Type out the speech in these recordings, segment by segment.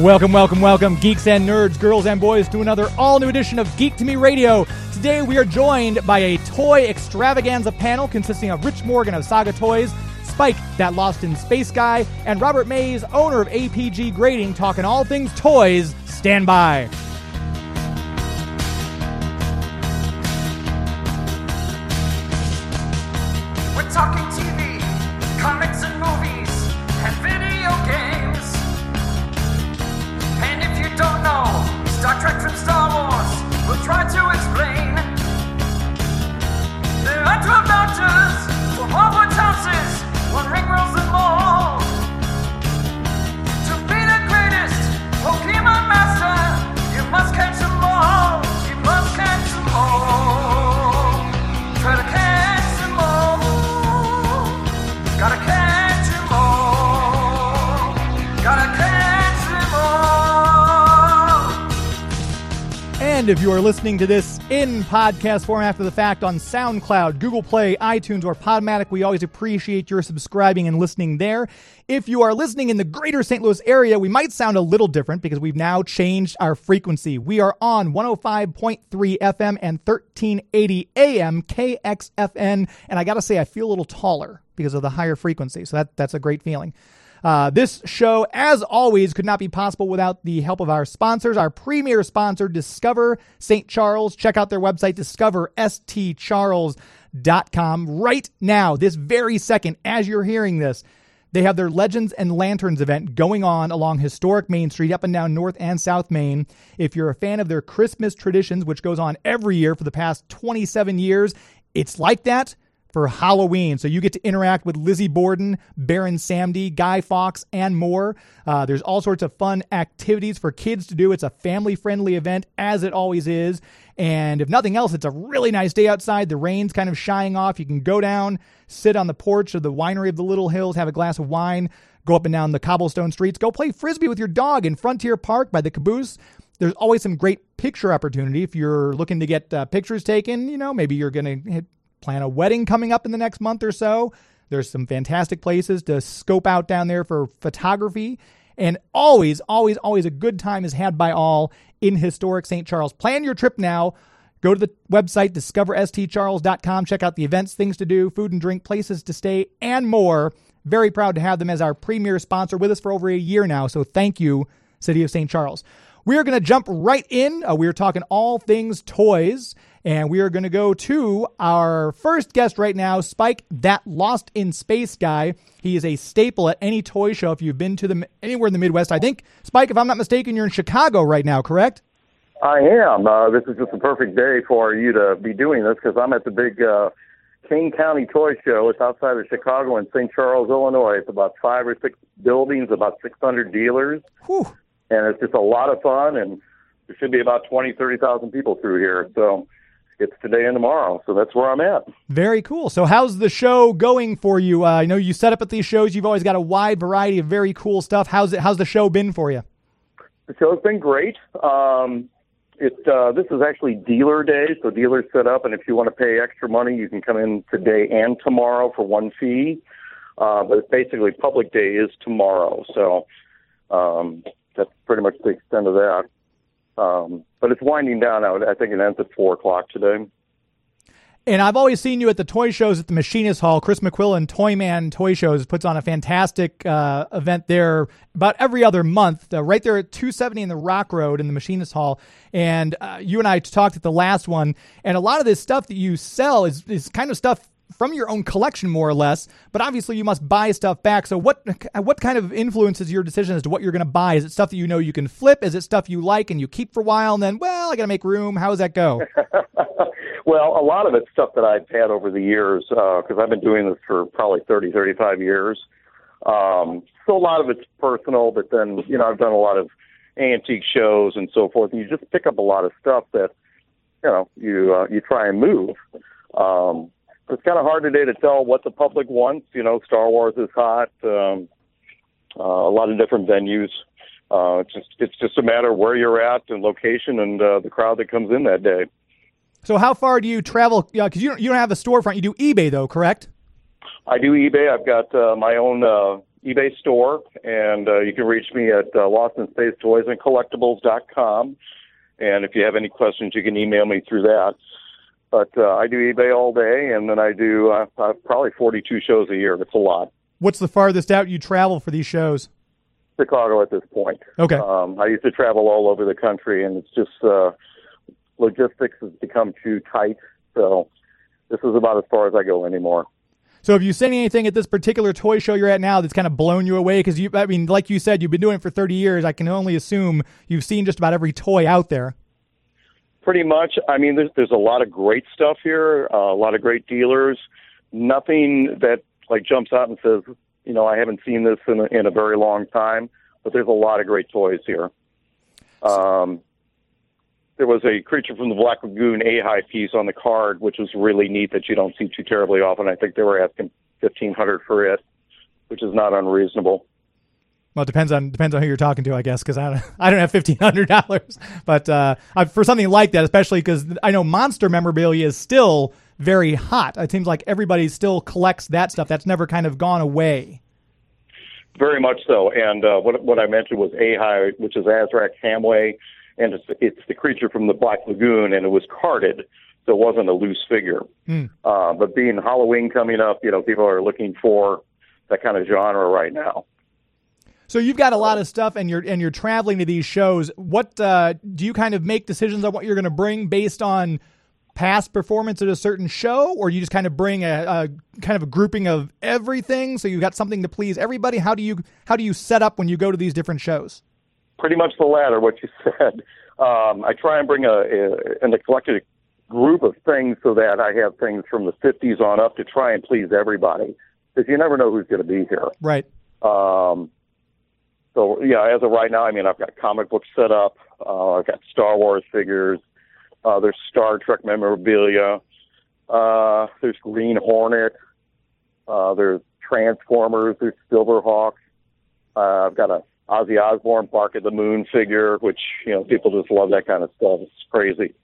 Welcome, welcome, welcome, geeks and nerds, girls and boys, to another all new edition of Geek to Me Radio. Today we are joined by a toy extravaganza panel consisting of Rich Morgan of Saga Toys, Spike, that lost in space guy, and Robert Mays, owner of APG Grading, talking all things toys. Stand by. If you are listening to this in podcast form after the fact on SoundCloud, Google Play, iTunes, or Podomatic, we always appreciate your subscribing and listening there. If you are listening in the greater St. Louis area, we might sound a little different because we've now changed our frequency. We are on 105.3 FM and 1380 AM KXFN. And I got to say, I feel a little taller because of the higher frequency. So that, that's a great feeling. Uh, this show, as always, could not be possible without the help of our sponsors. Our premier sponsor, Discover St. Charles. Check out their website, discoverstcharles.com. Right now, this very second, as you're hearing this, they have their Legends and Lanterns event going on along historic Main Street, up and down North and South Main. If you're a fan of their Christmas traditions, which goes on every year for the past 27 years, it's like that for Halloween. So you get to interact with Lizzie Borden, Baron Samedi, Guy Fawkes, and more. Uh, there's all sorts of fun activities for kids to do. It's a family friendly event, as it always is. And if nothing else, it's a really nice day outside. The rain's kind of shying off. You can go down, sit on the porch of the winery of the Little Hills, have a glass of wine, go up and down the cobblestone streets, go play frisbee with your dog in Frontier Park by the caboose. There's always some great picture opportunity if you're looking to get uh, pictures taken. You know, maybe you're going to plan a wedding coming up in the next month or so. There's some fantastic places to scope out down there for photography. And always, always, always a good time is had by all in historic St. Charles. Plan your trip now. Go to the website, discoverstcharles.com. Check out the events, things to do, food and drink, places to stay, and more. Very proud to have them as our premier sponsor with us for over a year now. So thank you, City of St. Charles. We are going to jump right in. Uh, we are talking all things toys. And we are going to go to our first guest right now, Spike, that Lost in Space guy. He is a staple at any toy show if you've been to them anywhere in the Midwest. I think, Spike, if I'm not mistaken, you're in Chicago right now, correct? I am. Uh, this is just a perfect day for you to be doing this because I'm at the big uh, Kane County Toy Show. It's outside of Chicago in St. Charles, Illinois. It's about five or six buildings, about 600 dealers, Whew. and it's just a lot of fun. And there should be about 20, 30,000 people through here. So it's today and tomorrow. So that's where I'm at. Very cool. So, how's the show going for you? Uh, I know you set up at these shows. You've always got a wide variety of very cool stuff. How's it? How's the show been for you? The show's been great. Um, it uh, this is actually dealer day, so dealers set up, and if you want to pay extra money, you can come in today and tomorrow for one fee. Uh, but basically, public day is tomorrow, so um, that's pretty much the extent of that. Um, but it's winding down now. I think it ends at four o'clock today. And I've always seen you at the toy shows at the Machinist Hall. Chris McQuillan, Toyman Toy Shows, puts on a fantastic uh, event there about every other month, uh, right there at 270 in the Rock Road in the Machinist Hall. And uh, you and I talked at the last one, and a lot of this stuff that you sell is, is kind of stuff from your own collection, more or less. But obviously, you must buy stuff back. So, what what kind of influences your decision as to what you're going to buy? Is it stuff that you know you can flip? Is it stuff you like and you keep for a while, and then, well, I got to make room? How does that go? well, a lot of it's stuff that I've had over the years because I've been doing this for probably 30, 35 years. Um, so a lot of it's personal, but then you know I've done a lot of antique shows and so forth, and you just pick up a lot of stuff that you know you uh, you try and move. Um, it's kind of hard today to tell what the public wants. You know, Star Wars is hot. Um, uh, a lot of different venues. Uh, it's just it's just a matter of where you're at and location and uh, the crowd that comes in that day. So how far do you travel? Because you don't, you don't have a storefront. You do eBay though, correct? I do eBay. I've got uh, my own uh, eBay store, and uh, you can reach me at uh, Lost in Space Toys and Collectibles.com. And if you have any questions, you can email me through that. But uh, I do eBay all day, and then I do uh, uh, probably 42 shows a year. That's a lot. What's the farthest out you travel for these shows? Chicago at this point. Okay. Um, I used to travel all over the country, and it's just uh, logistics has become too tight. So this is about as far as I go anymore. So have you seen anything at this particular toy show you're at now that's kind of blown you away? Because you, I mean, like you said, you've been doing it for 30 years. I can only assume you've seen just about every toy out there. Pretty much. I mean, there's there's a lot of great stuff here. Uh, a lot of great dealers. Nothing that like jumps out and says, you know, I haven't seen this in a, in a very long time. But there's a lot of great toys here. Um, there was a creature from the Black Lagoon AHI piece on the card, which was really neat that you don't see too terribly often. I think they were asking fifteen hundred for it, which is not unreasonable. Well, it depends on depends on who you're talking to, I guess, because I don't, I don't have fifteen hundred dollars. But uh, for something like that, especially because I know monster memorabilia is still very hot. It seems like everybody still collects that stuff. That's never kind of gone away. Very much so. And uh, what what I mentioned was AHI, which is Azrak Hamway and it's, it's the creature from the Black Lagoon, and it was carded, so it wasn't a loose figure. Mm. Uh, but being Halloween coming up, you know, people are looking for that kind of genre right now. So you've got a lot of stuff, and you're and you're traveling to these shows. What uh, do you kind of make decisions on what you're going to bring based on past performance at a certain show, or you just kind of bring a, a, kind of a grouping of everything, so you've got something to please everybody? How do you how do you set up when you go to these different shows? pretty much the latter, what you said. Um, I try and bring a, a an eclectic group of things so that I have things from the 50s on up to try and please everybody because you never know who's going to be here. Right. Um, so yeah, as of right now, I mean, I've got comic books set up. Uh, I've got Star Wars figures. Uh, there's Star Trek memorabilia. Uh, there's Green Hornet. Uh, there's Transformers. There's Silverhawks. Uh, I've got a Ozzy Osbourne Bark at the Moon figure, which you know people just love that kind of stuff. It's crazy.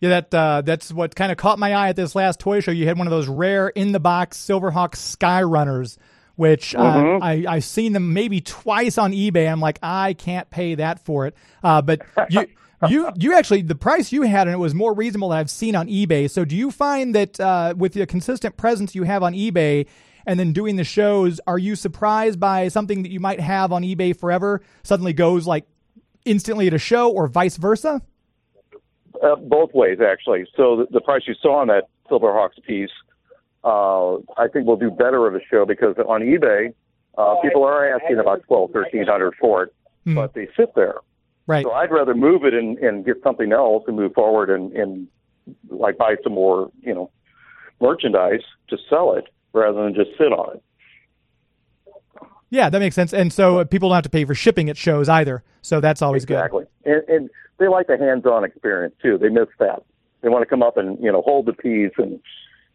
Yeah, that uh, that's what kind of caught my eye at this last toy show. You had one of those rare in the box Silverhawk Skyrunners, which uh, Mhm. I I've seen them maybe twice on eBay. I'm like, I can't pay that for it. Uh, but you. You you actually the price you had and it was more reasonable than I've seen on eBay. So do you find that uh, with the consistent presence you have on eBay and then doing the shows, are you surprised by something that you might have on eBay forever suddenly goes like instantly at a show or vice versa? Uh, both ways, actually. So the, the price you saw on that Silverhawks piece, uh, I think we'll do better of a show because on eBay, uh, people are asking about twelve, thirteen hundred for it, Hmm. but they sit there. Right. So I'd rather move it and, and get something else and move forward and, and like buy some more, you know, merchandise to sell it rather than just sit on it. Yeah, that makes sense. And so people don't have to pay for shipping at shows either. So that's always good. exactly. And, and they like the hands-on experience too. They miss that. They want to come up and you know hold the piece and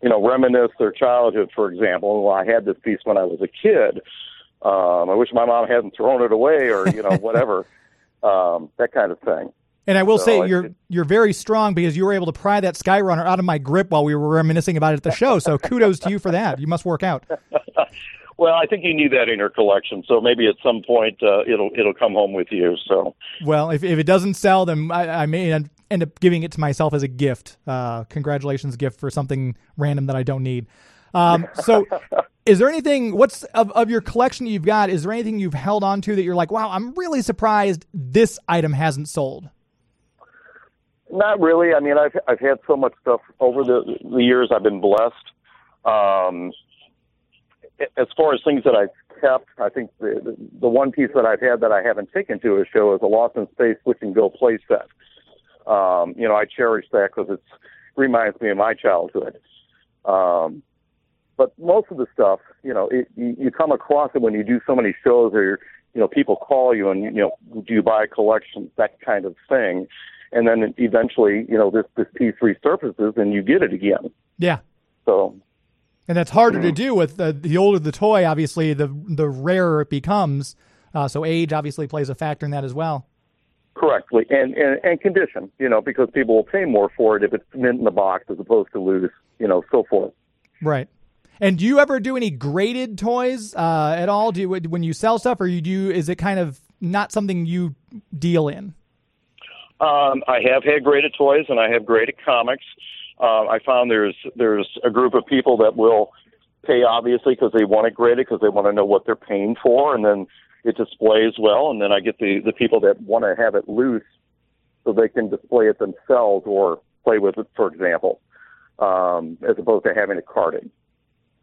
you know reminisce their childhood. For example, well, I had this piece when I was a kid. Um, I wish my mom hadn't thrown it away, or you know whatever, um, that kind of thing. And I will So say it- you're you're very strong because you were able to pry that Skyrunner out of my grip while we were reminiscing about it at the show. So kudos to you for that. You must work out. Well, I think you need that in your collection. So maybe at some point uh, it'll it'll come home with you. So Well, if if it doesn't sell, then I, I may end up giving it to myself as a gift. Uh, congratulations, gift for something random that I don't need. Um, so, is there anything? What's of of your collection you've got? Is there anything you've held on to that you're like, wow, I'm really surprised this item hasn't sold? Not really. I mean, I've I've had so much stuff over the the years. I've been blessed. Um, as far as things that I've kept, I think the, the the one piece that I've had that I haven't taken to a show is a Lost in Space Switch and Go play set. Um, you know, I cherish that because it reminds me of my childhood. Um, but most of the stuff, you know, it, you, you come across it when you do so many shows, or you know, people call you and you know, do you buy a collection, that kind of thing and then eventually, you know, this this piece resurfaces and you get it again. Yeah. So And that's harder to do with the, the older the toy, obviously, the the rarer it becomes. Uh, so age obviously plays a factor in that as well. Correctly and, and and condition, you know, because people will pay more for it if it's mint in the box as opposed to loose, you know, so forth. Right. And do you ever do any graded toys uh, at all? Do you, when you sell stuff, or you do? Is it kind of not something you deal in? Um, I have had graded toys and I have graded comics. Uh, I found there's there's a group of people that will pay obviously because they want it graded because they want to know what they're paying for, and then it displays well. And then I get the the people that want to have it loose so they can display it themselves or play with it, for example, um, as opposed to having it carded.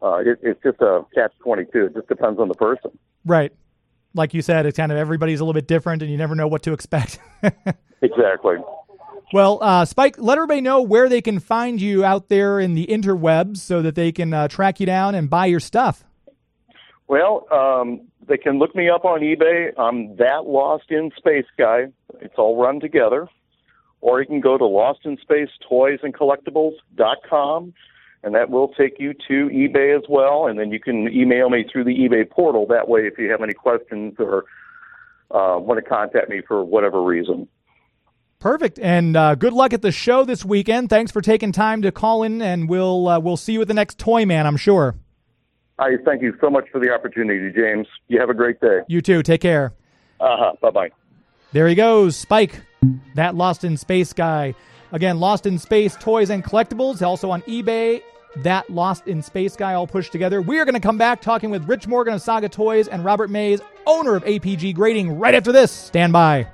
Uh, it, it's just a catch twenty two. It just depends on the person. Right. Like you said, it's kind of everybody's a little bit different, and you never know what to expect. Exactly. well, uh, Spike, let everybody know where they can find you out there in the interwebs so that they can uh, track you down and buy your stuff. Well, um, they can look me up on eBay. I'm that Lost in Space guy. It's all run together. Or you can go to Lost in Space Toys and Collectibles.com, and that will take you to eBay as well. And then you can email me through the eBay portal. That way, if you have any questions or uh, want to contact me for whatever reason. Perfect. And uh, good luck at the show this weekend. Thanks for taking time to call in, and we'll uh, we'll see you at the next Toy Man, I'm sure. I thank you so much for the opportunity, James. You have a great day. You too. Take care. Uh huh. Bye bye. There he goes, Spike, that Lost in Space guy. Again, Lost in Space toys and collectibles, also on eBay. That Lost in Space guy all pushed together. We are going to come back talking with Rich Morgan of Saga Toys and Robert Mays, owner of APG Grading, right after this. Stand by.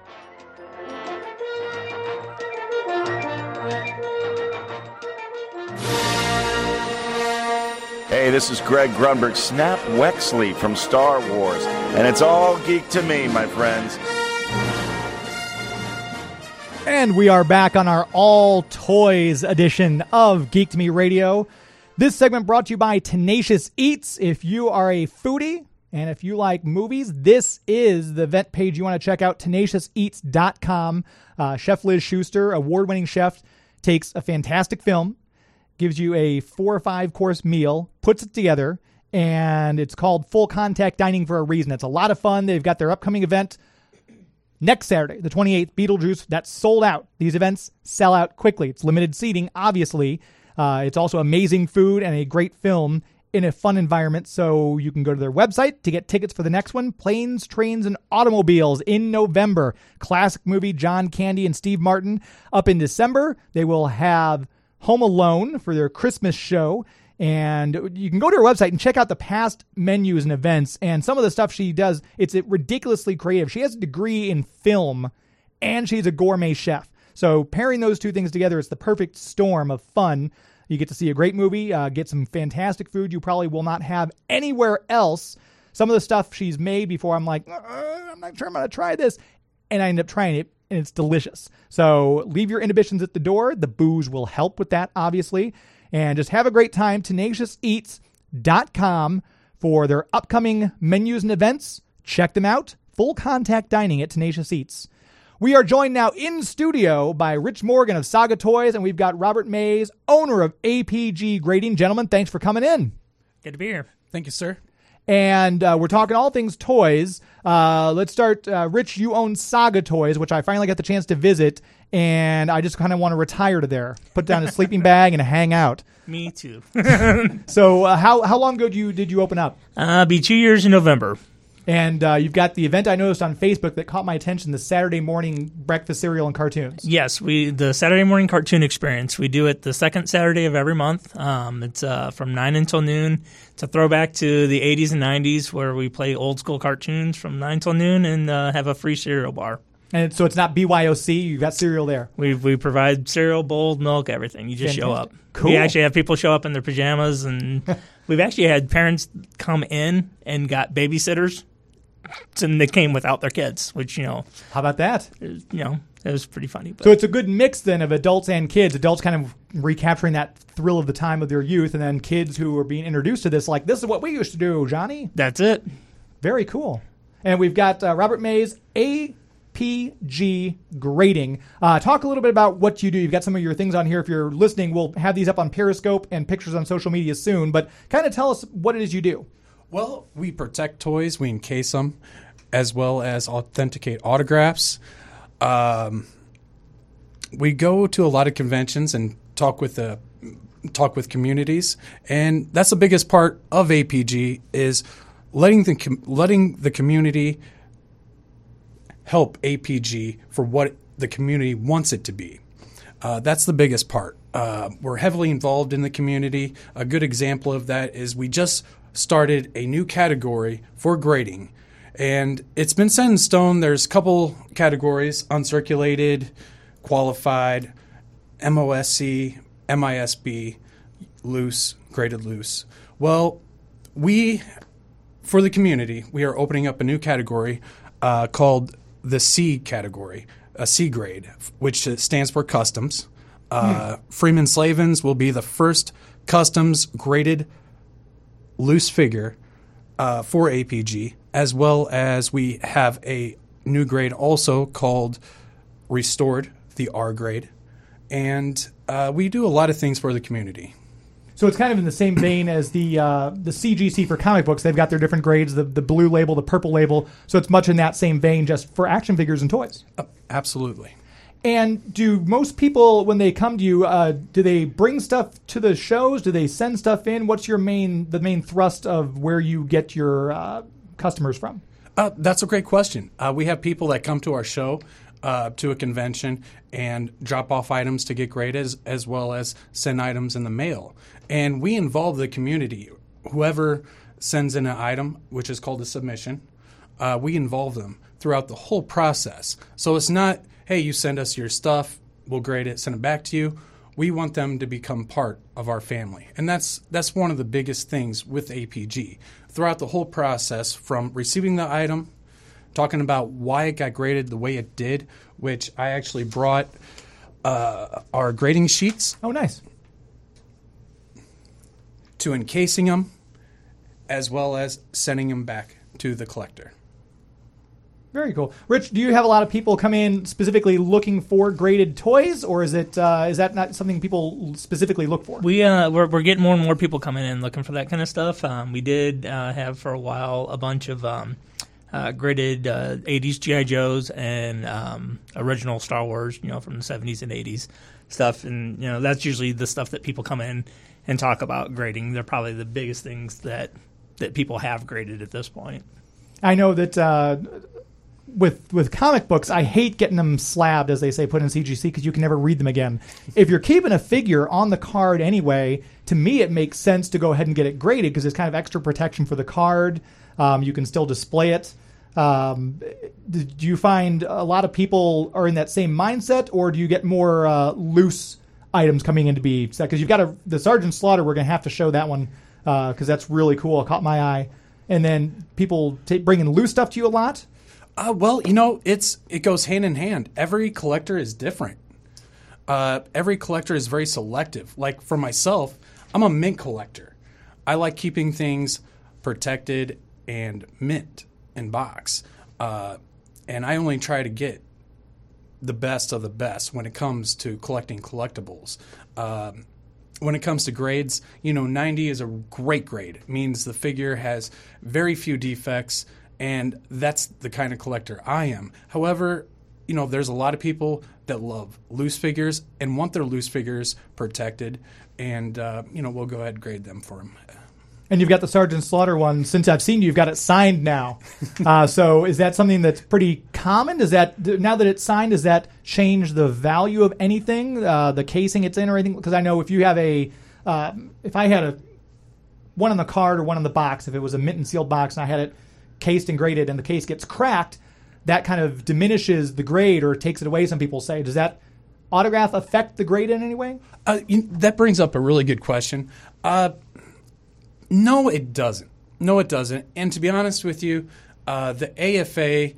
Hey, this is Greg Grunberg, Snap Wexley from Star Wars, and it's all geek to me, my friends. And we are back on our all toys edition of Geek to Me Radio. This segment brought to you by Tenacious Eats. If you are a foodie and if you like movies, this is the event page you want to check out tenaciouseats.com. Uh, chef Liz Schuster, award winning chef, takes a fantastic film, gives you a four or five course meal, puts it together, and it's called Full Contact Dining for a reason. It's a lot of fun. They've got their upcoming event next Saturday, the 28th, Beetlejuice. That's sold out. These events sell out quickly. It's limited seating, obviously. Uh, it's also amazing food and a great film in a fun environment. So you can go to their website to get tickets for the next one Planes, Trains, and Automobiles in November. Classic movie, John Candy and Steve Martin. Up in December, they will have Home Alone for their Christmas show. And you can go to her website and check out the past menus and events. And some of the stuff she does, it's ridiculously creative. She has a degree in film and she's a gourmet chef. So pairing those two things together, it's the perfect storm of fun. You get to see a great movie, uh, get some fantastic food you probably will not have anywhere else. Some of the stuff she's made before, I'm like, "Uh, I'm not sure I'm going to try this. And I end up trying it, and it's delicious. So leave your inhibitions at the door. The booze will help with that, obviously. And just have a great time. TenaciousEats.com for their upcoming menus and events. Check them out. Full contact dining at Tenacious Eats. We are joined now in studio by Rich Morgan of Saga Toys, and we've got Robert Mays, owner of APG Grading. Gentlemen, thanks for coming in. Good to be here. Thank you, sir. And uh, we're talking all things toys. Uh, let's start. Uh, Rich, you own Saga Toys, which I finally got the chance to visit, and I just kind of want to retire to there, put down a sleeping bag, and hang out. Me too. So, uh, how how long ago did you did you open up? uh, be two years in November. And uh, you've got the event I noticed on Facebook that caught my attention: the Saturday morning breakfast cereal and cartoons. Yes, we the Saturday morning cartoon experience. We do it the second Saturday of every month. Um, it's uh, from nine until noon. It's a throwback to the '80s and '90s where we play old school cartoons from nine till noon and uh, have a free cereal bar. And so it's not BYOC. You've got cereal there. We we provide cereal, bowl, milk, everything. You just show up. Fantastic. Cool. We actually have people show up in their pajamas, and we've actually had parents come in and got babysitters, and they came without their kids, which you know, How about that? you know, it was pretty funny. But So it's a good mix then of adults and kids. Adults kind of recapturing that thrill of the time of their youth, and then kids who are being introduced to this, like this is what we used to do, Johnny. that's it. Very cool. And we've got uh, Robert Mays, APG Grading. Uh, talk a little bit about what you do. You've got some of your things on here. If you're listening, we'll have these up on Periscope and pictures on social media soon. But kind of tell us what it is you do. Well, we protect toys, we encase them, as well as authenticate autographs. Um, we go to a lot of conventions and talk with the talk with communities, and that's the biggest part of APG is letting the com- letting the community help APG for what the community wants it to be. Uh, that's the biggest part. Uh, we're heavily involved in the community. A good example of that is we just started a new category for grading, and it's been set in stone. There's a couple categories: uncirculated, qualified, MOSC, MISB, loose, graded loose. Well, we, for the community, we are opening up a new category uh, called the C category, a C grade, which stands for customs. Uh, Freeman Slavens will be the first customs graded loose figure uh, for APG, as well as we have a new grade also called restored, the R grade, and uh, we do a lot of things for the community. So it's kind of in the same vein as the uh, the CGC for comic books. They've got their different grades, the the blue label, the purple label. So it's much in that same vein, just for action figures and toys. Uh, absolutely. And do most people, when they come to you, uh, do they bring stuff to the shows? Do they send stuff in? What's your main the main thrust of where you get your uh, customers from? Uh, that's a great question. Uh, we have people that come to our show, uh, to a convention, and drop off items to get graded, as, as well as send items in the mail. And we involve the community. Whoever sends in an item, which is called a submission, uh, we involve them throughout the whole process. So it's not, hey, you send us your stuff, we'll grade it, send it back to you. We want them to become part of our family, and that's that's one of the biggest things with APG. Throughout the whole process, from receiving the item, talking about why it got graded the way it did, which I actually brought uh, our grading sheets Oh, nice. to encasing them, as well as sending them back to the collector. Very cool. Rich, do you have a lot of people come in specifically looking for graded toys, or is it uh, is that not something people specifically look for? We uh, we're, we're getting more and more people coming in looking for that kind of stuff. Um, we did uh, have for a while a bunch of um, uh, graded uh, 80s GI Joes and um, original Star Wars, you know, from the 70s and 80s stuff, and you know that's usually the stuff that people come in and talk about grading. They're probably the biggest things that that people have graded at this point. I know that uh, with with comic books, I hate getting them slabbed, as they say, put in CGC because you can never read them again. if you're keeping a figure on the card anyway, to me it makes sense to go ahead and get it graded because it's kind of extra protection for the card. Um, you can still display it. Um, do you find a lot of people are in that same mindset, or do you get more uh, loose items coming in to be Because you've got a, the Sergeant Slaughter. We're going to have to show that one because that's really cool. It caught my eye. And then people ta bringing loose stuff to you a lot. Uh, well, you know, it's it goes hand in hand. Every collector is different. Uh, every collector is very selective. Like for myself, I'm a mint collector. I like keeping things protected and mint in box, uh, and I only try to get the best of the best when it comes to collecting collectibles. Um, when it comes to grades, you know, 90 is a great grade. It means the figure has very few defects, and that's the kind of collector I am. However, you know, there's a lot of people that love loose figures and want their loose figures protected, and, uh, you know, we'll go ahead and grade them for them. And you've got the Sergeant Slaughter one. Since I've seen you, you've got it signed now. uh, so is that something that's pretty common? Does that now that it's signed, does that change the value of anything, uh, the casing it's in, or anything? Because I know if you have a, uh, if I had a one on the card or one on the box, if it was a mint and sealed box, and I had it cased and graded, and the case gets cracked, that kind of diminishes the grade or takes it away. Some people say, does that autograph affect the grade in any way? Uh, you, that brings up a really good question. Uh, no, it doesn't. No, it doesn't. And to be honest with you, uh, the AFA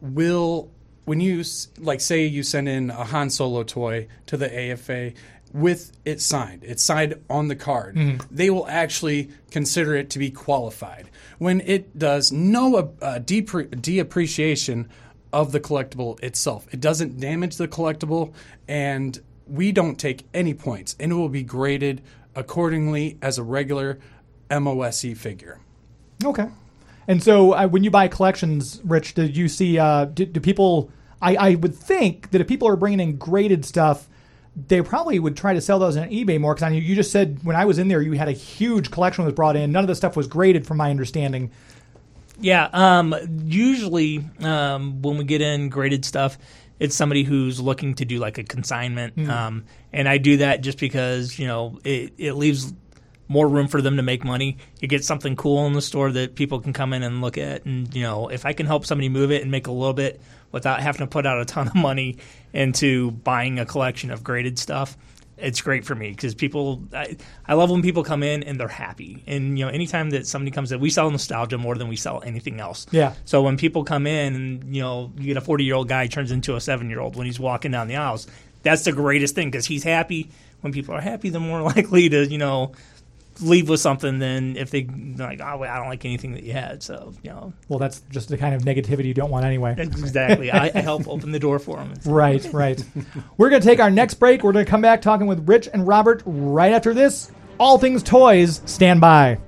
will, when you like say you send in a Han Solo toy to the AFA with it signed, it's signed on the card. They will actually consider it to be qualified. When it does no uh, depre- deappreciation of the collectible itself. It doesn't damage the collectible, and we don't take any points, and it will be graded accordingly as a regular MOSC figure. Okay. And so uh, when you buy collections, Rich, did you see, uh, do, do people, I, I would think that if people are bringing in graded stuff, they probably would try to sell those on eBay more because I you just said when I was in there, you had a huge collection was brought in. None of the stuff was graded, from my understanding. Yeah, um, usually um, when we get in graded stuff, it's somebody who's looking to do like a consignment, um, and I do that just because you know it, it leaves more room for them to make money. You get something cool in the store that people can come in and look at, and you know if I can help somebody move it and make a little bit without having to put out a ton of money into buying a collection of graded stuff. It's great for me because people. I, I love when people come in and they're happy. And you know, anytime that somebody comes in, we sell nostalgia more than we sell anything else. Yeah. So when people come in and you know you get a 40 year old guy turns into a seven year old when he's walking down the aisles, that's the greatest thing because he's happy. When people are happy, they're more likely to you know leave with something than if they like oh wait, I don't like anything that you had. So you know Well, that's just the kind of negativity you don't want anyway. exactly. I, I help open the door for them. Right, right. We're going to take our next break. We're going to come back talking with Rich and Robert right after this. All things toys, stand by.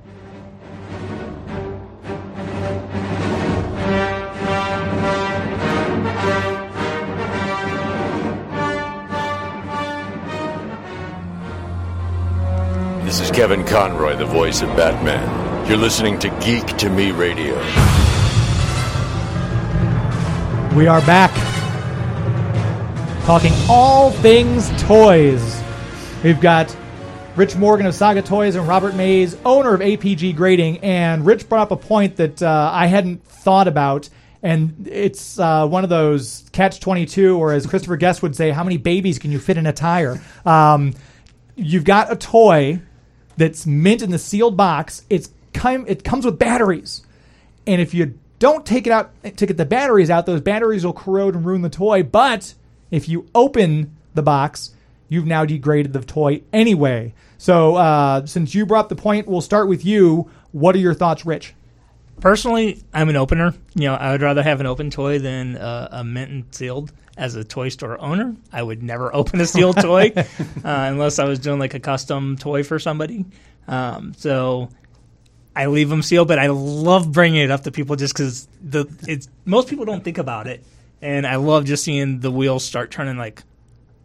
Kevin Conroy, the voice of Batman. You're listening to Geek to Me Radio. We are back talking all things toys. We've got Rich Morgan of Saga Toys and Robert Mays, owner of APG Grading. And Rich brought up a point that uh, I hadn't thought about. And it's uh, one of those catch 22, or as Christopher Guest would say, how many babies can you fit in a tire? Um, you've got a toy that's mint in the sealed box. It's com- it comes with batteries. And if you don't take it out to get the batteries out, those batteries will corrode and ruin the toy. But if you open the box, you've now degraded the toy anyway. So uh, since you brought the point, we'll start with you. What are your thoughts, Rich? Personally, I'm an opener. You know, I would rather have an open toy than uh, a mint and sealed. As a toy store owner, I would never open a sealed toy uh, unless I was doing like a custom toy for somebody. Um, so I leave them sealed, but I love bringing it up to people just because the it's most people don't think about it, and I love just seeing the wheels start turning. Like,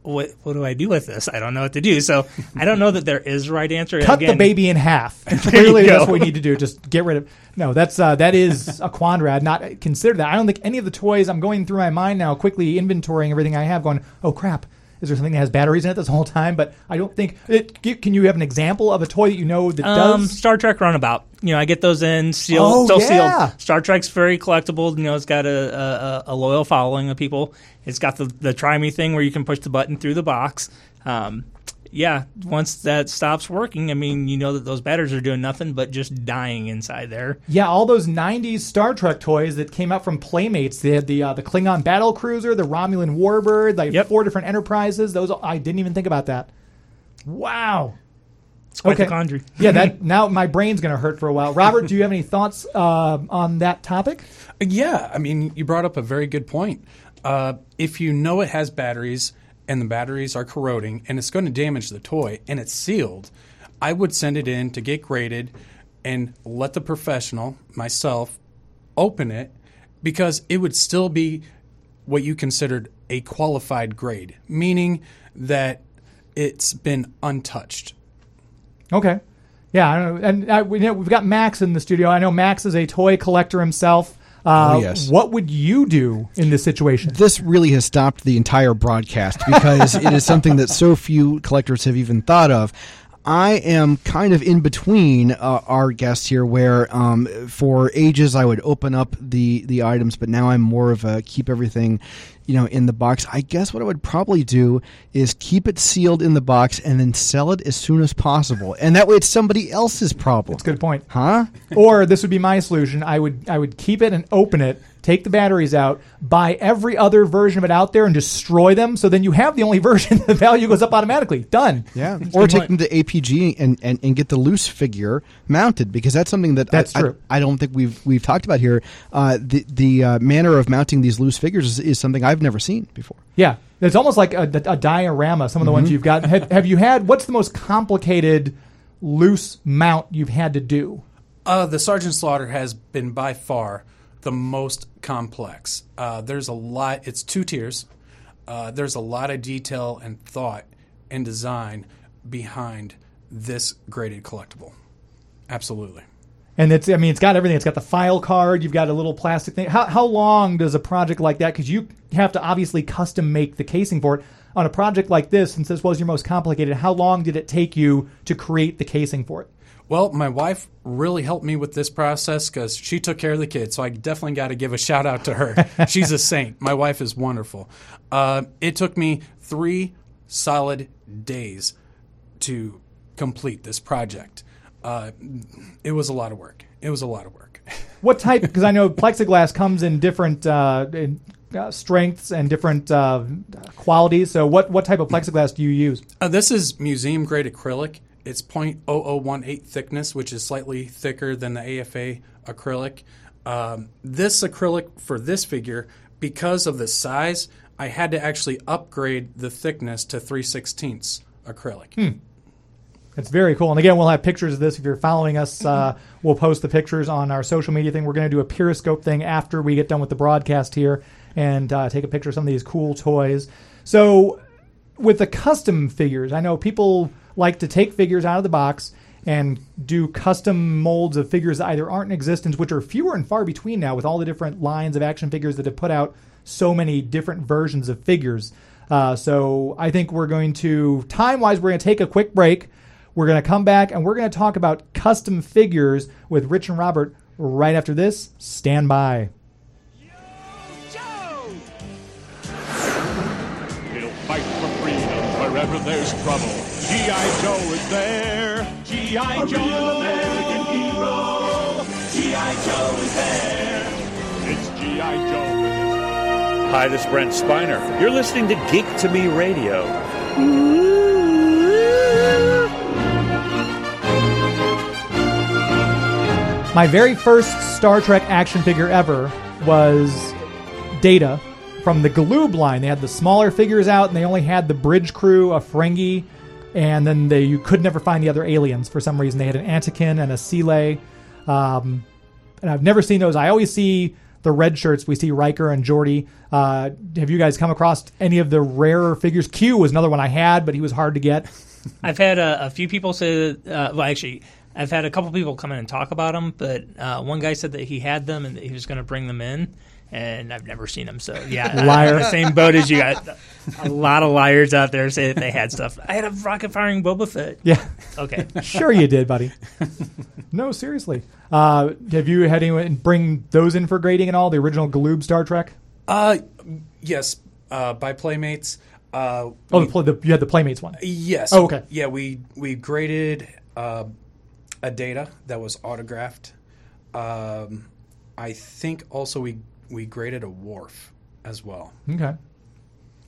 what what do I do with this? I don't know what to do. So I don't know that there is right answer. Cut the baby in half. Clearly, that's what we need to do. Just get rid of. No, that's uh, that is a quandary. I'd not consider that. I don't think any of the toys. I'm going through my mind now, quickly inventorying everything I have. Going, oh crap, is there something that has batteries in it this whole time? But I don't think. It, can you have an example of a toy that you know that Um, does? Star Trek Runabout. You know, I get those in sealed, Oh, still yeah. sealed. Star Trek's very collectible. You know, it's got a, a, a loyal following of people. It's got the the try me thing where you can push the button through the box. Um, yeah, once that stops working, I mean, you know that those batteries are doing nothing but just dying inside there. Yeah, all those '90s Star Trek toys that came out from Playmates. They had the uh, the Klingon battle cruiser, the Romulan warbird, like Yep. four different enterprises. Those I didn't even think about that. Wow. It's quite Okay. the conjury. Yeah, that now my brain's going to hurt for a while. Robert, do you have any thoughts uh, on that topic? Yeah, I mean, you brought up a very good point. Uh, if you know it has batteries and the batteries are corroding and it's going to damage the toy and it's sealed, I would send it in to get graded and let the professional, myself, open it because it would still be what you considered a qualified grade, meaning that it's been untouched. Okay. Yeah, I and uh, we know, we've got Max in the studio. I know Max is a toy collector himself. Uh, Oh, yes. What would you do in this situation? this really has stopped the entire broadcast because it is something that so few collectors have even thought of. I am kind of in between uh, our guests here, where um, for ages I would open up the the items, but now I'm more of a keep everything you know, in the box. I guess what I would probably do is keep it sealed in the box and then sell it as soon as possible, and that way it's somebody else's problem. That's a good point. Huh? or this would be my solution. I would I would keep it and open it, take the batteries out, buy every other version of it out there, and destroy them. So then you have the only version. The value goes up automatically. Done. Yeah. Or take them to APG and, and, and get the loose figure mounted because that's something that That's I, true. I, I don't think we've we've talked about here. Uh, the the uh, manner of mounting these loose figures is, is something I've never seen before. Yeah, it's almost like a, a diorama. Some of the ones you've got. Have, have you had? What's the most complicated loose mount you've had to do? Uh, the Sergeant Slaughter has been by far the most complex. Uh, there's a lot. It's two tiers. Uh, there's a lot of detail and thought and design behind this graded collectible. Absolutely. And it's, I mean, it's got everything. It's got the file card. You've got a little plastic thing. How, how long does a project like that? Because you have to obviously custom make the casing for it. On a project like this, since this was your most complicated, how long did it take you to create the casing for it? Well, my wife really helped me with this process because she took care of the kids. So I definitely got to give a shout out to her. She's a saint. My wife is wonderful. Uh, it took me three solid days to complete this project. Uh, it was a lot of work. It was a lot of work. What type? Because I know plexiglass comes in different uh, in, uh, strengths and different uh, qualities. So, what what type of plexiglass do you use? Uh, this is museum grade acrylic. It's 0.0018 thickness, which is slightly thicker than the AFA acrylic. Um, this acrylic for this figure, because of the size, I had to actually upgrade the thickness to 3 16ths acrylic. It's very cool. And again, we'll have pictures of this. If you're following us, uh, we'll post the pictures on our social media thing. We're going to do a Periscope thing after we get done with the broadcast here and uh, take a picture of some of these cool toys. So, with the custom figures, I know people like to take figures out of the box and do custom molds of figures that either aren't in existence, which are fewer and far between now with all the different lines of action figures that have put out so many different versions of figures. Uh, so I think we're going to, time wise, we're going to take a quick break. We're going to come back and we're going to talk about custom figures with Rich and Robert right after this. Stand by. Freedom wherever there's trouble. G.I. Joe is there. G.I. Joe. American hero. G.I. Joe is there. It's G.I. Joe. Hi, this is Brent Spiner. You're listening to Geek to Me Radio. My very first Star Trek action figure ever was Data from the Galoob line. They had the smaller figures out, and they only had the bridge crew, a Ferengi, and then they you could never find the other aliens for some reason. They had an Antican and a Selay, um, and I've never seen those. I always see the red shirts. We see Riker and Geordi. Uh, have you guys come across any of the rarer figures? Q was another one I had, but he was hard to get. I've had a, a few people say, uh, well, actually, I've had a couple people come in and talk about them, but uh, one guy said that he had them and that he was going to bring them in, and I've never seen them. So yeah, Liar. I'm in the same boat as you. Got a lot of liars out there say that they had stuff. I had a rocket firing Boba Fett. Yeah. Okay. Sure, you did, buddy. no, seriously. Uh, have you had anyone bring those in for grading and all? The original Galoob Star Trek? Uh, yes, uh, by Playmates. Uh, Oh, we- the, pl- the, you had the Playmates one. Yes. Oh, okay. Yeah, we we graded uh, a data that was autographed. Um, I think also we we graded a Worf as well. Okay.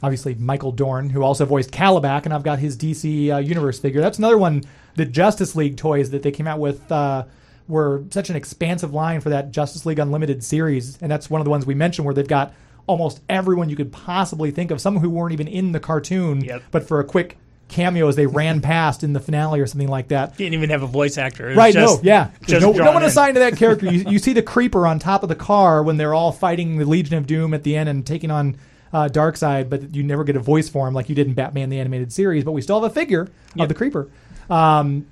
Obviously, Michael Dorn, who also voiced Kalibak, and I've got his DC uh, Universe figure. That's another one. The Justice League toys that they came out with uh, were such an expansive line for that Justice League Unlimited series, and that's one of the ones we mentioned where they've got almost everyone you could possibly think of, some who weren't even in the cartoon, Yep. but for a quick cameo as they ran past in the finale or something like that. Didn't even have a voice actor. Right, just- no, yeah. Just no, no one in. assigned to that character. You, you see the creeper on top of the car when they're all fighting the Legion of Doom at the end and taking on uh, Darkseid, but you never get a voice for him like you did in Batman the Animated Series, but we still have a figure of the creeper. Um,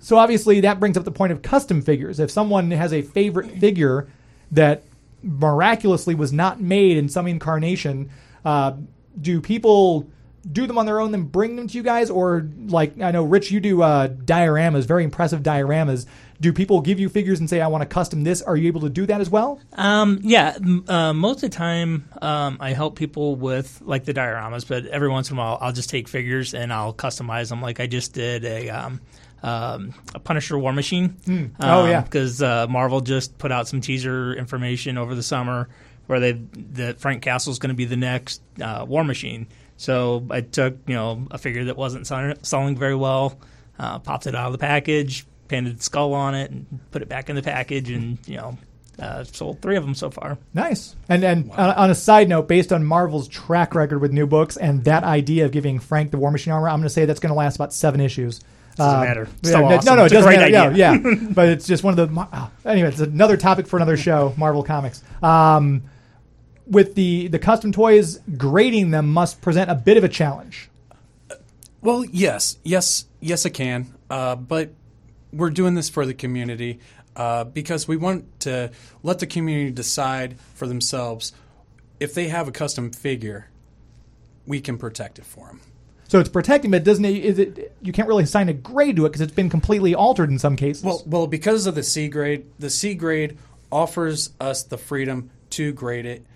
so obviously that brings up the point of custom figures. If someone has a favorite figure that miraculously was not made in some incarnation, uh, do people do them on their own, then bring them to you guys, or like I know Rich, you do uh, dioramas, very impressive dioramas. Do people give you figures and say, "I want to custom this"? Are you able to do that as well? Um, yeah, m- uh, most of the time um, I help people with like the dioramas, but every once in a while I'll just take figures and I'll customize them. Like I just did a um, um, a Punisher War Machine. Oh, yeah. because uh, Marvel just put out some teaser information over the summer where they that Frank Castle's going to be the next uh, War Machine. So I took you know a figure that wasn't selling very well, uh, popped it out of the package, painted the skull on it, and put it back in the package, and you know uh, sold three of them so far. Nice. And and on, on a side note, based on Marvel's track record with new books and that idea of giving Frank the War Machine armor, I'm going to say that's going to last about seven issues. Doesn't Uh, matter. yeah, no, awesome. no, no, it It's a doesn't matter. Yeah, yeah. but it's just one of the. Uh, anyway, it's another topic for another show. Marvel Comics. Um, with the the custom toys, grading them must present a bit of a challenge. Well, yes, yes, yes, it can. Uh, but we're doing this for the community uh, because we want to let the community decide for themselves if they have a custom figure, we can protect it for them. So it's protecting, but doesn't it? Is it? You can't really assign a grade to it because it's been completely altered in some cases. Well, well, because of the C grade, the C grade offers us the freedom to grade it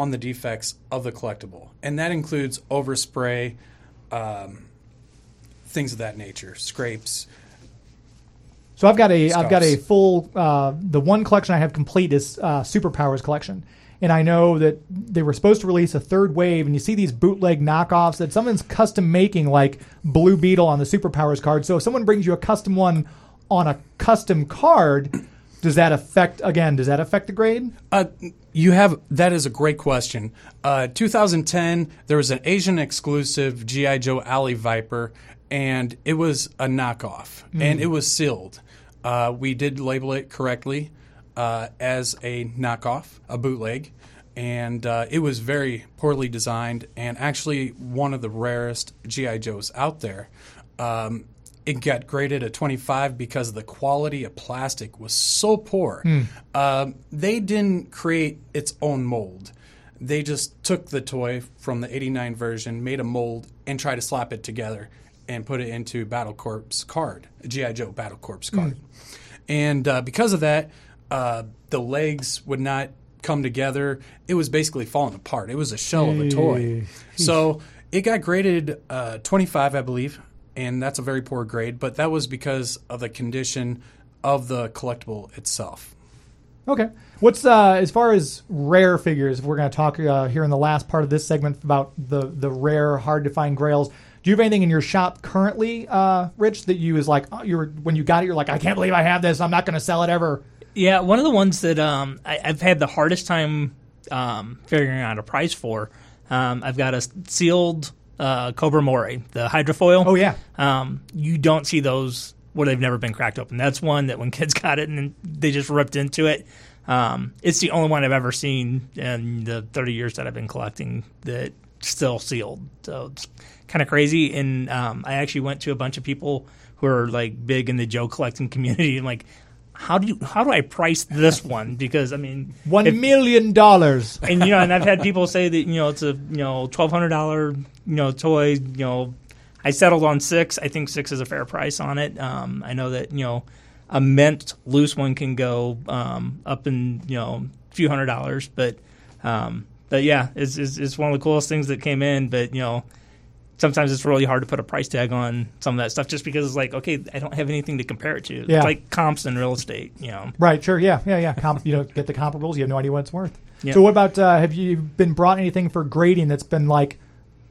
on the defects of the collectible, and that includes overspray, um, things of that nature, scrapes. So I've got a have got a full uh, the one collection I have complete is uh, Superpowers collection, and I know that they were supposed to release a third wave, and you see these bootleg knockoffs that someone's custom making like Blue Beetle on the Superpowers card. So if someone brings you a custom one on a custom card, does that affect again? Does that affect the grade? Uh, you have that is a great question. Uh, 2010, there was an Asian exclusive GI Joe Alley Viper, and it was a knockoff, and it was sealed. Uh, we did label it correctly uh, as a knockoff, a bootleg, and uh, it was very poorly designed, and actually one of the rarest GI Joes out there. Um, it got graded a 25 because the quality of plastic was so poor. Um, they didn't create its own mold. They just took the toy from the 89 version, made a mold, and tried to slap it together and put it into Battle Corps card, a G.I. Joe Battle Corps card. And uh, because of that, uh, the legs would not come together. It was basically falling apart. It was a shell of a toy. So it got graded uh, 25, I believe, and that's a very poor grade. But that was because of the condition of the collectible itself. Okay. What's uh, as far as rare figures? If we're going to talk uh, here in the last part of this segment about the the rare, hard to find Grails. Do you have anything in your shop currently, uh, Rich, that you is like oh, you're when you got it, you're like, I can't believe I have this. I'm not going to sell it ever. Yeah, one of the ones that um, I, I've had the hardest time um, figuring out a price for. Um, I've got a sealed uh, Cobra Moray, the hydrofoil. Oh, yeah. Um, you don't see those where they've never been cracked open. That's one that when kids got it and they just ripped into it. Um, it's the only one I've ever seen in the 30 years that I've been collecting that still sealed. So it's kind of crazy. And um, I actually went to a bunch of people who are like big in the Joe collecting community and like, how do you how do I price this one? Because I mean, One if- million dollars. and you know, and I've had people say that you know it's a you know twelve hundred dollar you know toy. You know, I settled on six. I think six is a fair price on it. Um, I know that you know a mint loose one can go um, up in you know a few hundred dollars, but um, but yeah, it's, it's it's one of the coolest things that came in. But you know. Sometimes it's really hard to put a price tag on some of that stuff just because it's like, okay, I don't have anything to compare it to. Yeah. It's like comps in real estate, you know. Right. Sure. Yeah. Yeah. Yeah. Comp, you don't get the comparables. You have no idea what it's worth. Yeah. So what about uh, have you been brought anything for grading that's been like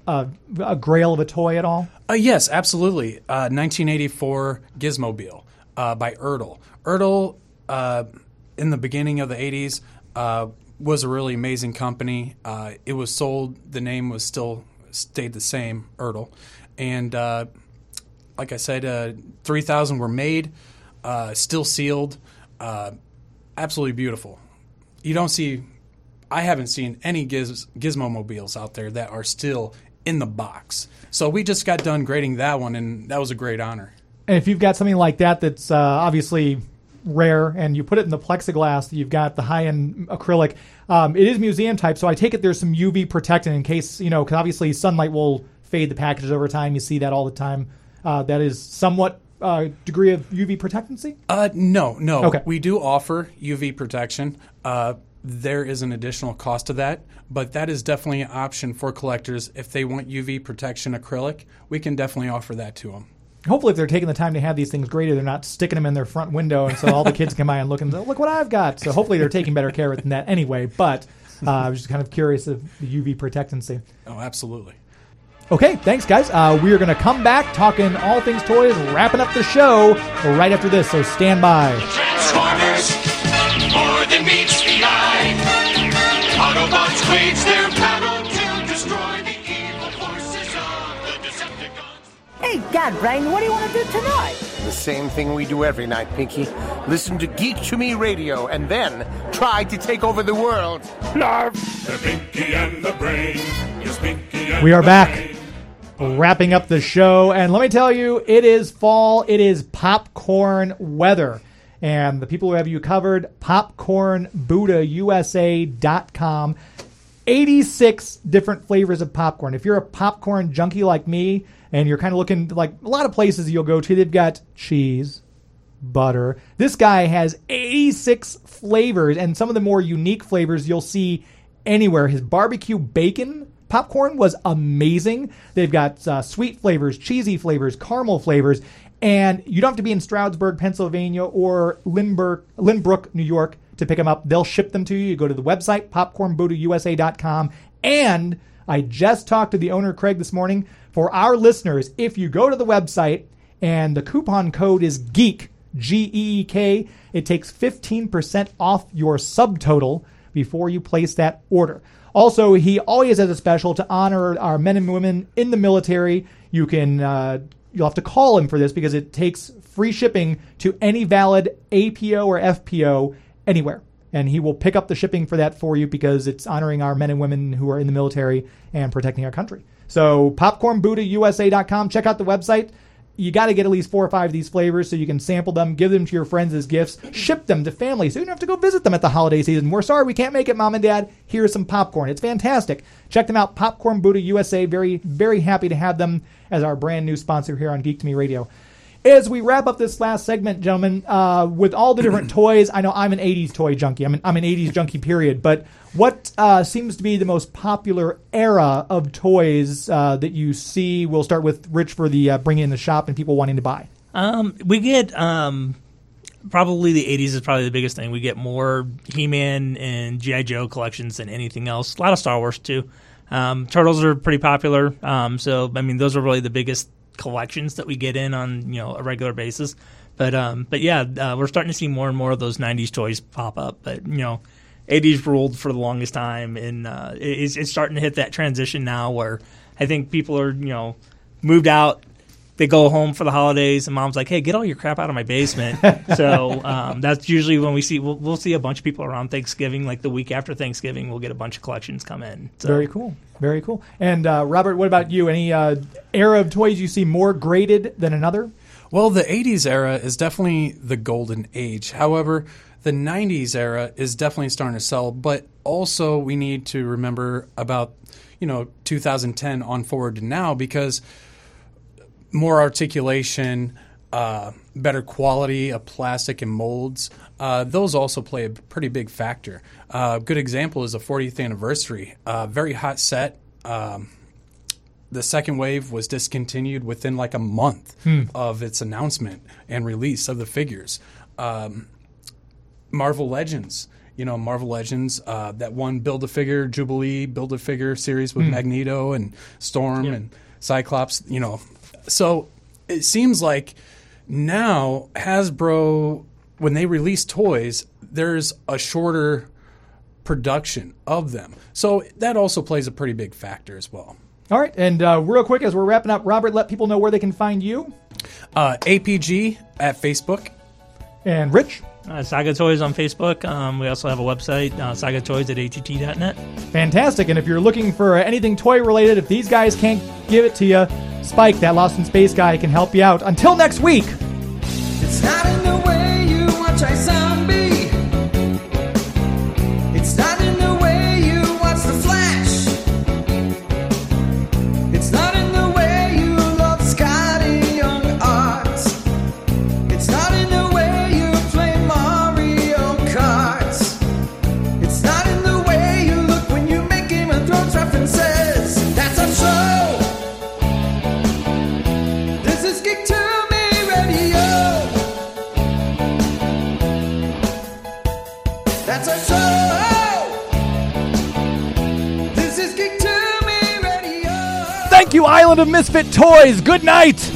a, a grail of a toy at all? Uh, yes, absolutely. Uh, 1984 Gizmobile uh, by Ertl. Ertl, uh, in the beginning of the 80s, uh, was a really amazing company. Uh, it was sold. The name was still stayed the same, Ertl, and uh, like I said, uh, 3,000 were made, uh, still sealed. Uh, absolutely beautiful. You don't see. I haven't seen any giz, Gizmo mobiles out there that are still in the box. So we just got done grading that one, and that was a great honor. And if you've got something like that, that's uh, obviously rare, and you put it in the plexiglass. You've got the high end acrylic. Um, it is museum type, so I take it there's some UV protectant in case you know, because obviously sunlight will fade the packages over time. You see that all the time. Uh, that is somewhat uh, degree of UV protectancy. Uh, no, no. Okay. We do offer UV protection. Uh, there is an additional cost to that, but that is definitely an option for collectors. If they want UV protection acrylic, we can definitely offer that to them. Hopefully, if they're taking the time to have these things graded, they're not sticking them in their front window, and so all the kids come by and look and say, look what I've got. So hopefully, they're taking better care of it than that anyway. But uh, I was just kind of curious of the UV protectancy. Oh, absolutely. Okay, thanks, guys. Uh, we are going to come back talking all things toys, wrapping up the show right after this. So stand by. Transformers, Decepticons. Hey, Dad, Brain, what do you want to do tonight? The same thing we do every night, Pinky. Listen to Geek to Me Radio and then try to take over the world. Narf! The Pinky and the Brain. Yes, Pinky and We are the back. Brain. wrapping up the show. And let me tell you, it is fall. It is popcorn weather. And the people who have you covered, popcornbuddhausa.com. 86 different flavors of popcorn. If you're a popcorn junkie like me and you're kind of looking like a lot of places you'll go to, they've got cheese, butter. This guy has 86 flavors and some of the more unique flavors you'll see anywhere. His barbecue bacon popcorn was amazing. They've got uh, sweet flavors, cheesy flavors, caramel flavors, and you don't have to be in Stroudsburg, Pennsylvania or Lindbergh, Lynbrook, New York to pick them up. They'll ship them to you. You go to the website, popcornbuddhausa.com. And I just talked to the owner, Craig, this morning. For our listeners, if you go to the website and the coupon code is GEEK, G E E K, it takes 15% off your subtotal before you place that order. Also, he always has a special to honor our men and women in the military. You can uh, you'll have to call him for this because it takes free shipping to any valid APO or FPO anywhere. And he will pick up the shipping for that for you because it's honoring our men and women who are in the military and protecting our country. So popcornbuddhausa.com. Check out the website. You got to get at least four or five of these flavors so you can sample them, give them to your friends as gifts, ship them to family so you don't have to go visit them at the holiday season. We're sorry we can't make it, mom and dad. Here's some popcorn. It's fantastic. Check them out, Popcorn Buddha USA. Very, very happy to have them as our brand new sponsor here on Geek to Me Radio. As we wrap up this last segment, gentlemen, uh, with all the different toys, I know I'm an 80s toy junkie. I'm an, I'm an 80s junkie, period. But what uh, seems to be the most popular era of toys uh, that you see? We'll start with Rich for the uh, bringing in the shop and people wanting to buy. Um, we get um, probably the 80s is probably the biggest thing. We get more He-Man and GI Joe collections than anything else. A lot of Star Wars too. Um, Turtles are pretty popular. Um, so I mean, those are really the biggest collections that we get in on you know a regular basis. But um, but yeah, uh, we're starting to see more and more of those '90s toys pop up. But you know, '80s ruled for the longest time, and uh, it's, it's starting to hit that transition now where I think people are you know moved out. They go home for the holidays, and mom's like, "Hey, get all your crap out of my basement." so um, that's usually when we see we'll, we'll see a bunch of people around Thanksgiving, like the week after Thanksgiving, we'll get a bunch of collections come in. So. Very cool. Very cool. And uh, Robert, what about you? Any uh, era of toys you see more graded than another? Well, the 80s era is definitely the golden age. However, the 90s era is definitely starting to sell, but also we need to remember about, you know, 2010 on forward to now because more articulation, uh, better quality of plastic and molds, uh, those also play a pretty big factor. Uh, good example is the 40th anniversary. Uh, very hot set. Um, the second wave was discontinued within like a month Hmm. of its announcement and release of the figures. Um, Marvel Legends, you know, Marvel Legends, uh, that one Build a Figure Jubilee Build a Figure series with Hmm. Magneto and Storm and Cyclops, you know. So it seems like now Hasbro, when they release toys, there's a shorter production of them. So that also plays a pretty big factor as well. All right, and uh, real quick as we're wrapping up, Robert, let people know where they can find you. Uh, APG at Facebook. And Rich? Uh, Saga Toys on Facebook. Um, we also have a website, uh, sagatoys at att.net. Fantastic. And if you're looking for anything toy related, if these guys can't give it to you, Spike, that Lost in Space guy, can help you out. Until next week. You, Island of Misfit Toys. Good night.